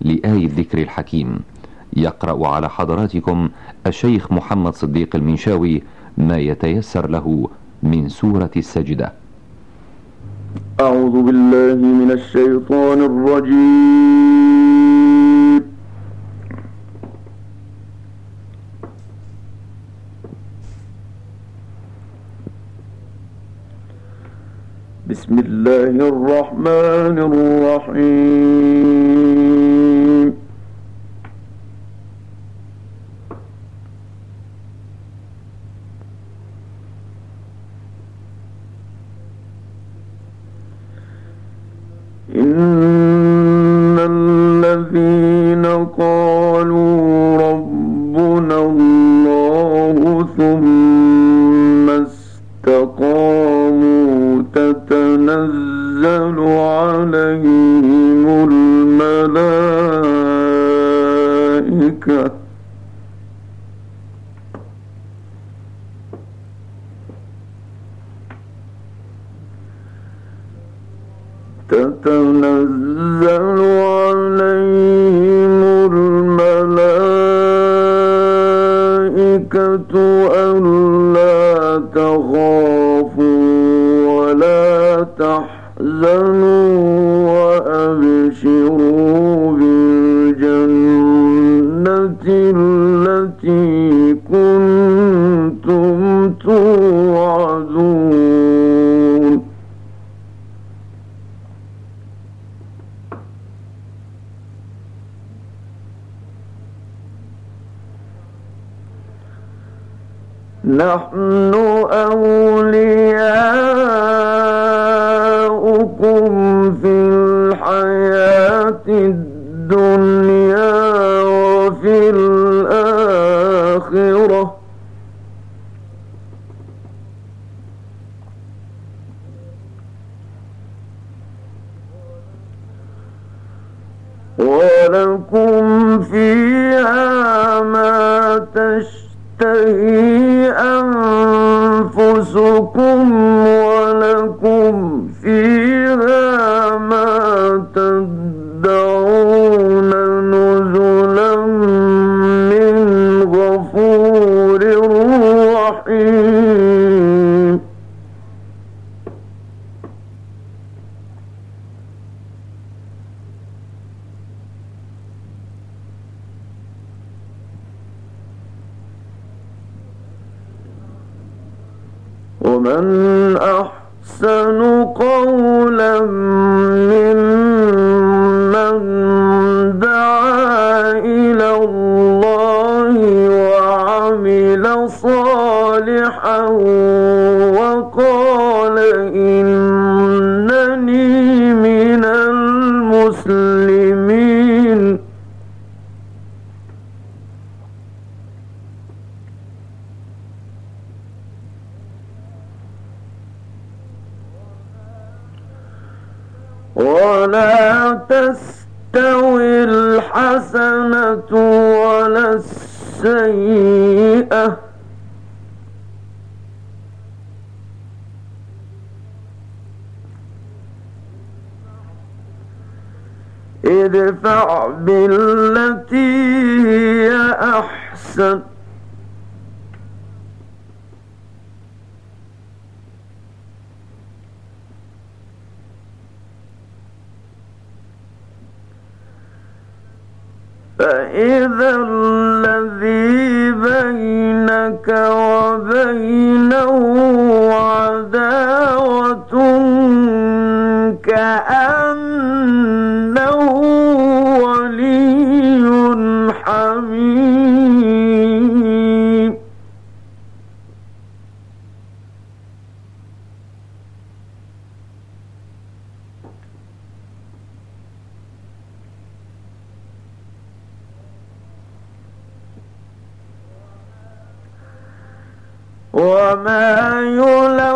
لآي الذكر الحكيم. يقرأ على حضراتكم الشيخ محمد صديق المنشاوي ما يتيسر له من سورة السجدة. أعوذ بالله من الشيطان الرجيم. بسم الله الرحمن الرحيم. إن الذين قالوا ربنا الله ثم استقاموا نحن أولياؤكم ومن أحسن قولا ممن دعا إلى الله وعمل صالحا ولا السيئة. ادفع بالتي هي أحسن. فإذا الذي بينك وما يلقاها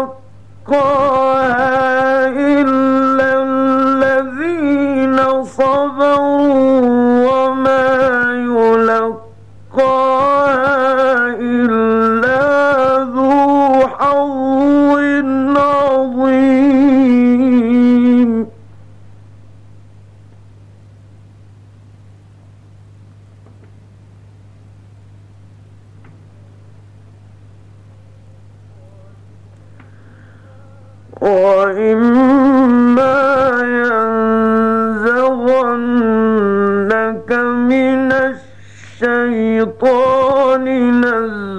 لننزل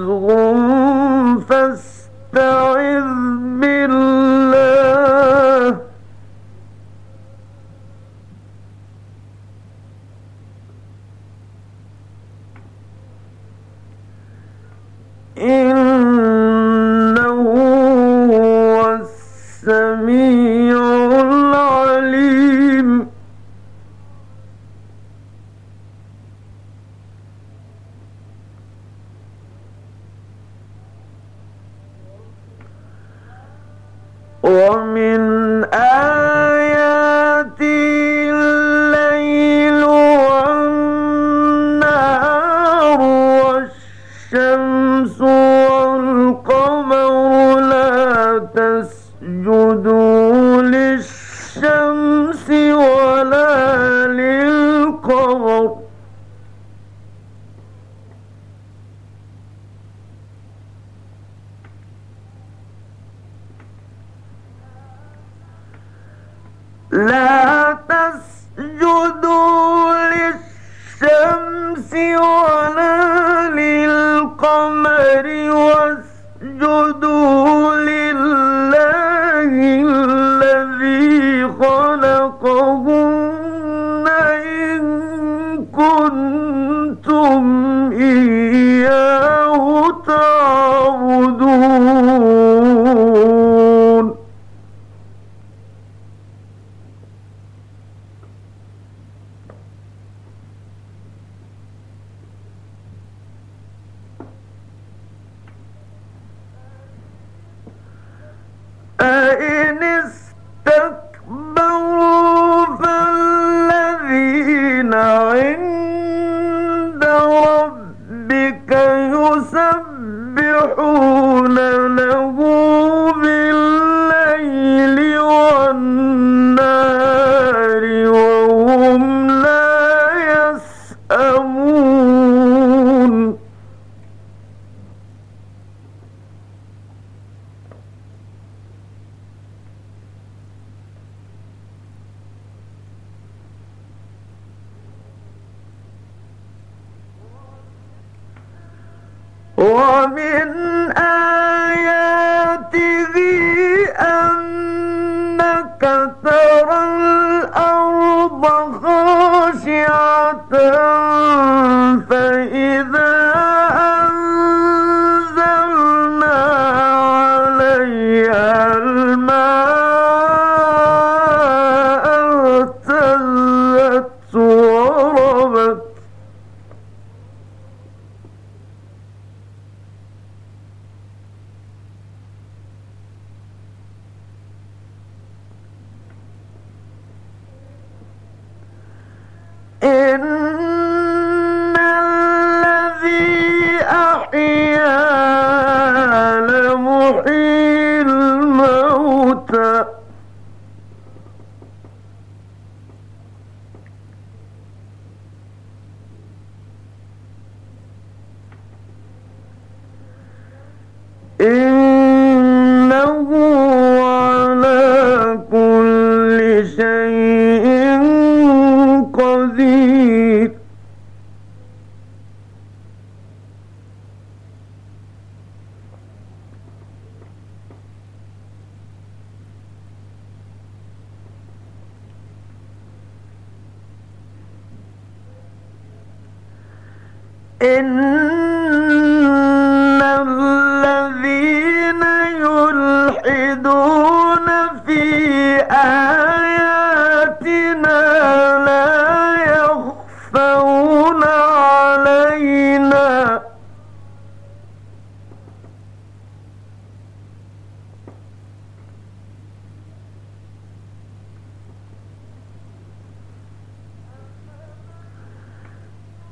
الشمس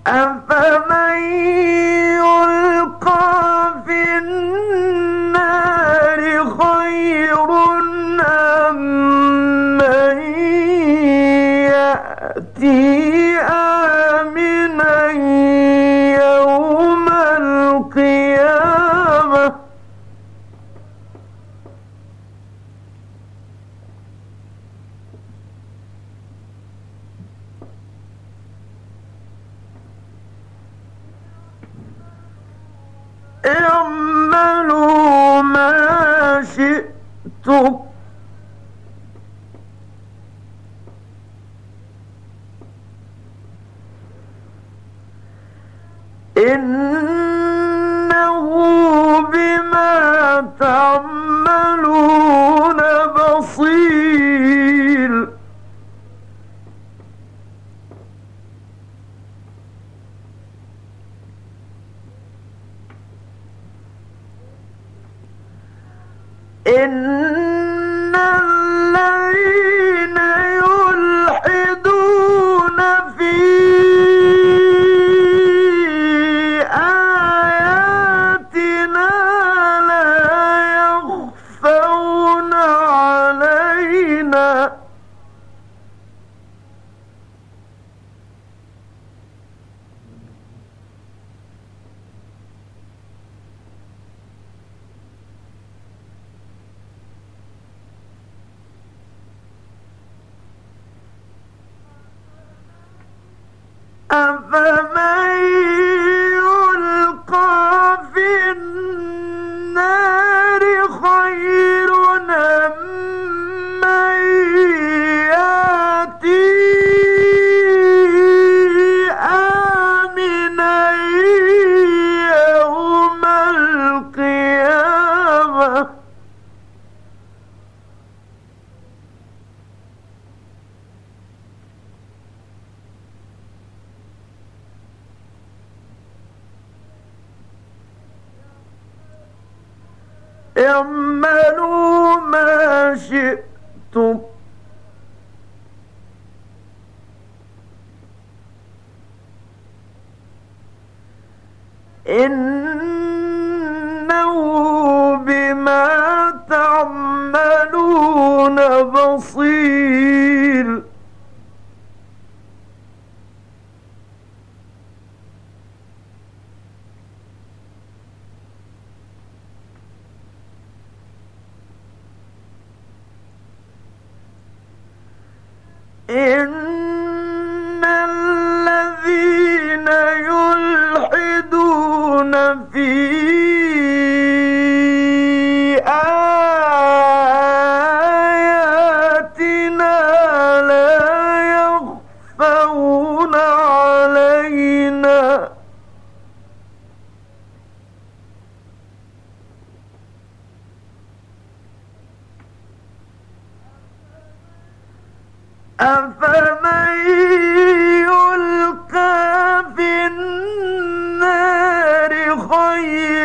أفمن 门路。أفمن النار خير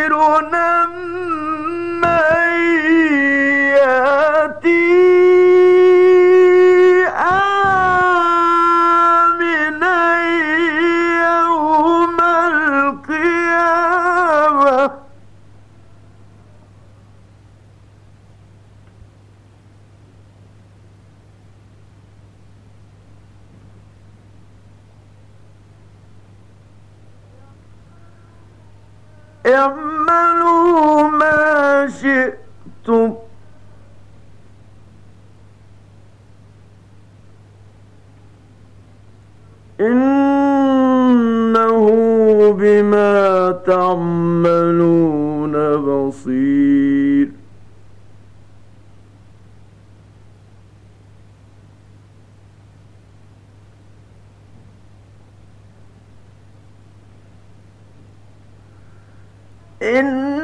إن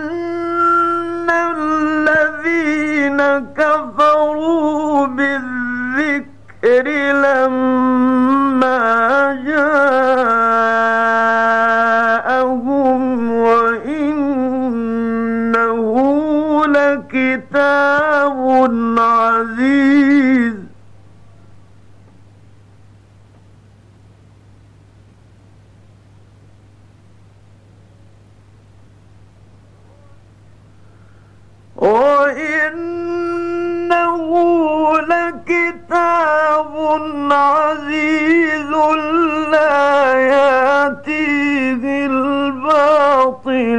الباطل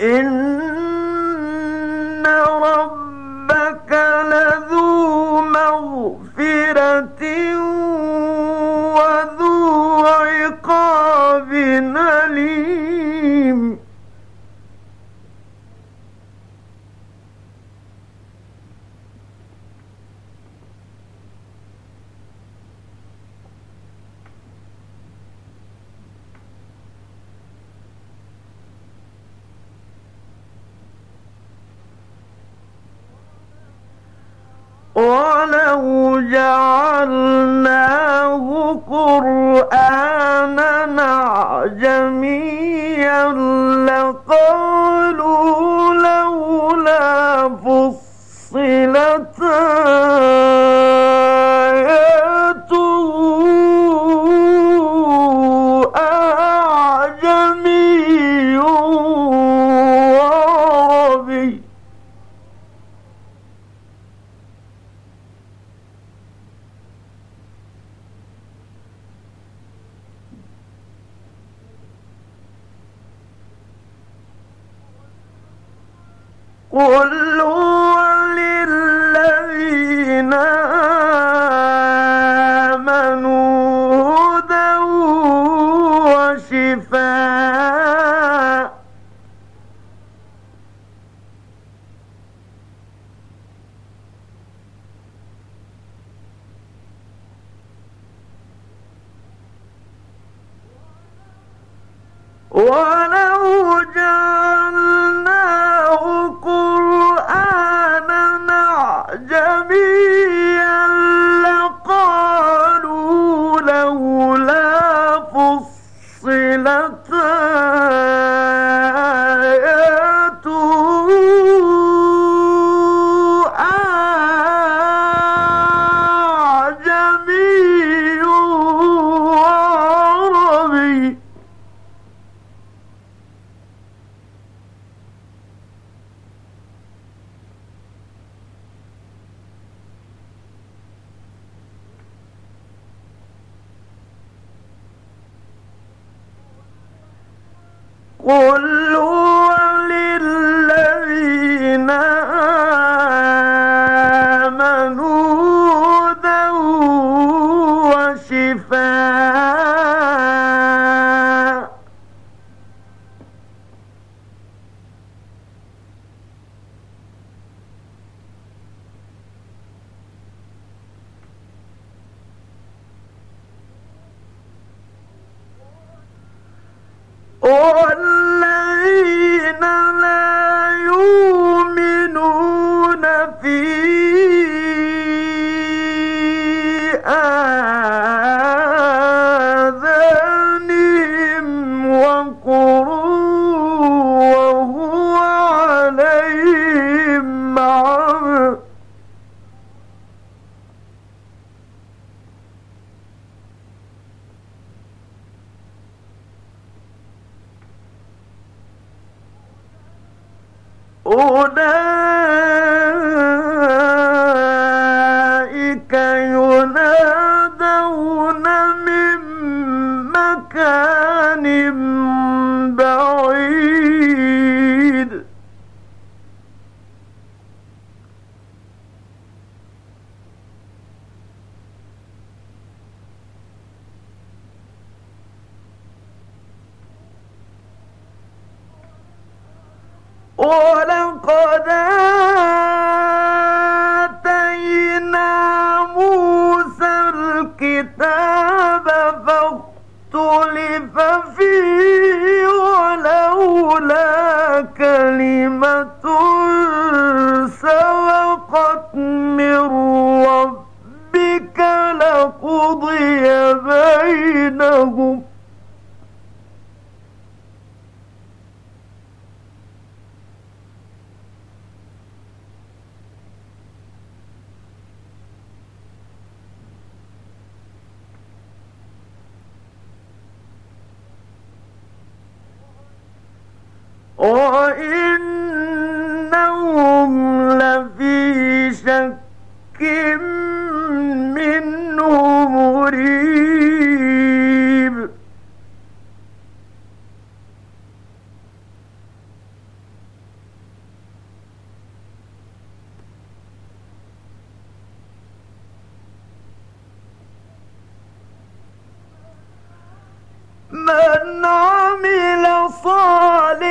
إن لقالوا ولو أولئك من عمل صالحا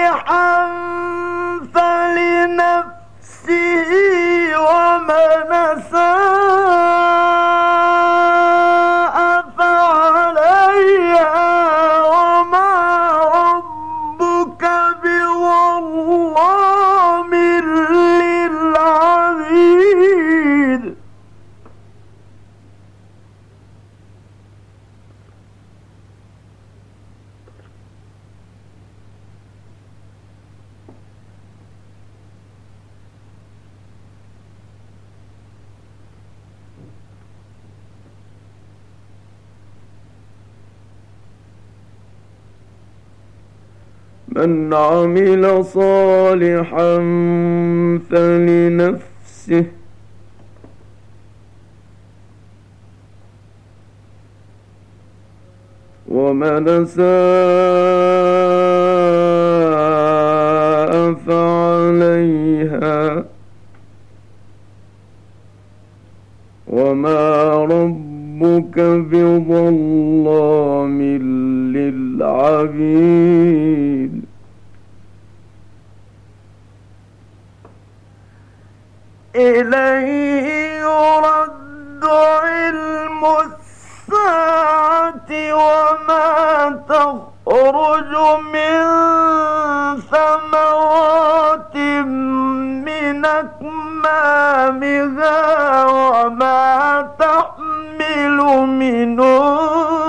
من عمل صالحا فلنفسه. ومن ساء فعليها. وما ربك بظلام للعبيد. إليه يرد علم الساعة وما تخرج من ثمرات من أكمامها وما تحمل من أنثى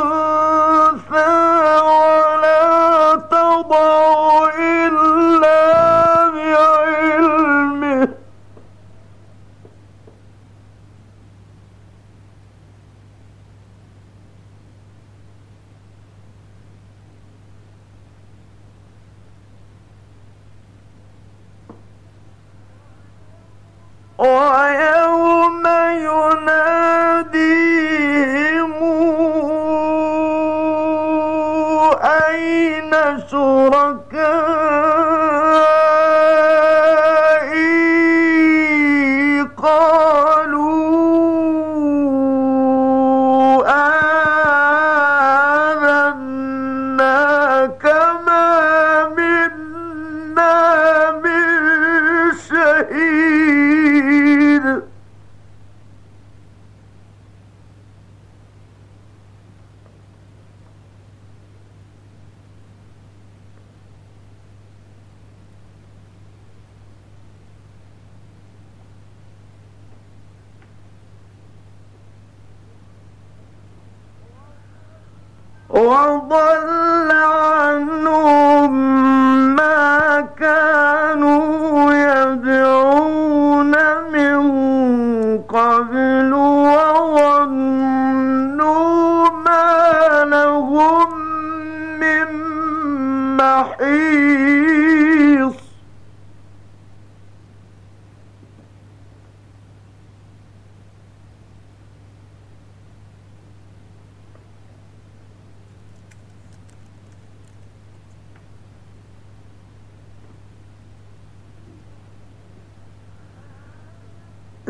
وضل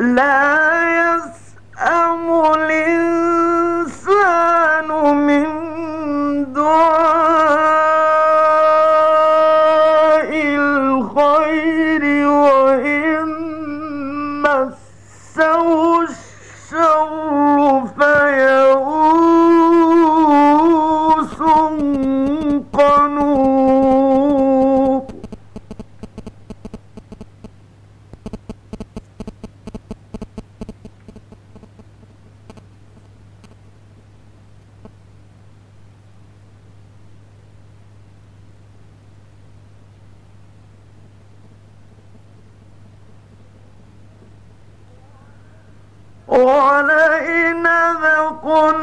love. ذقناه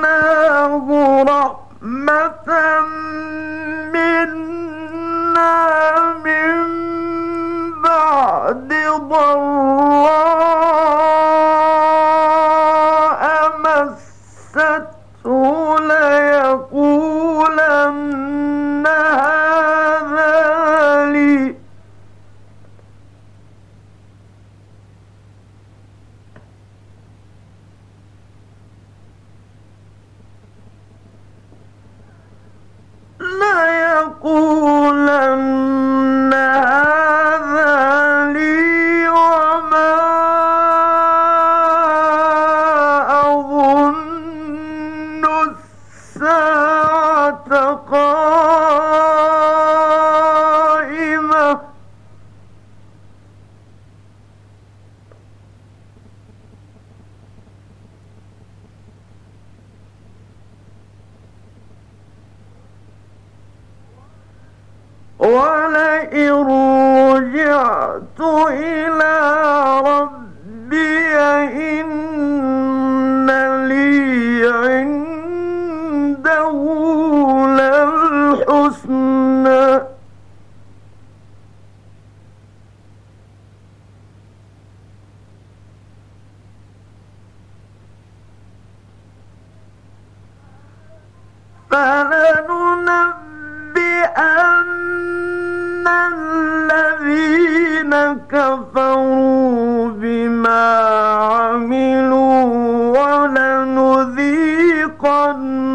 ولنذيقنهم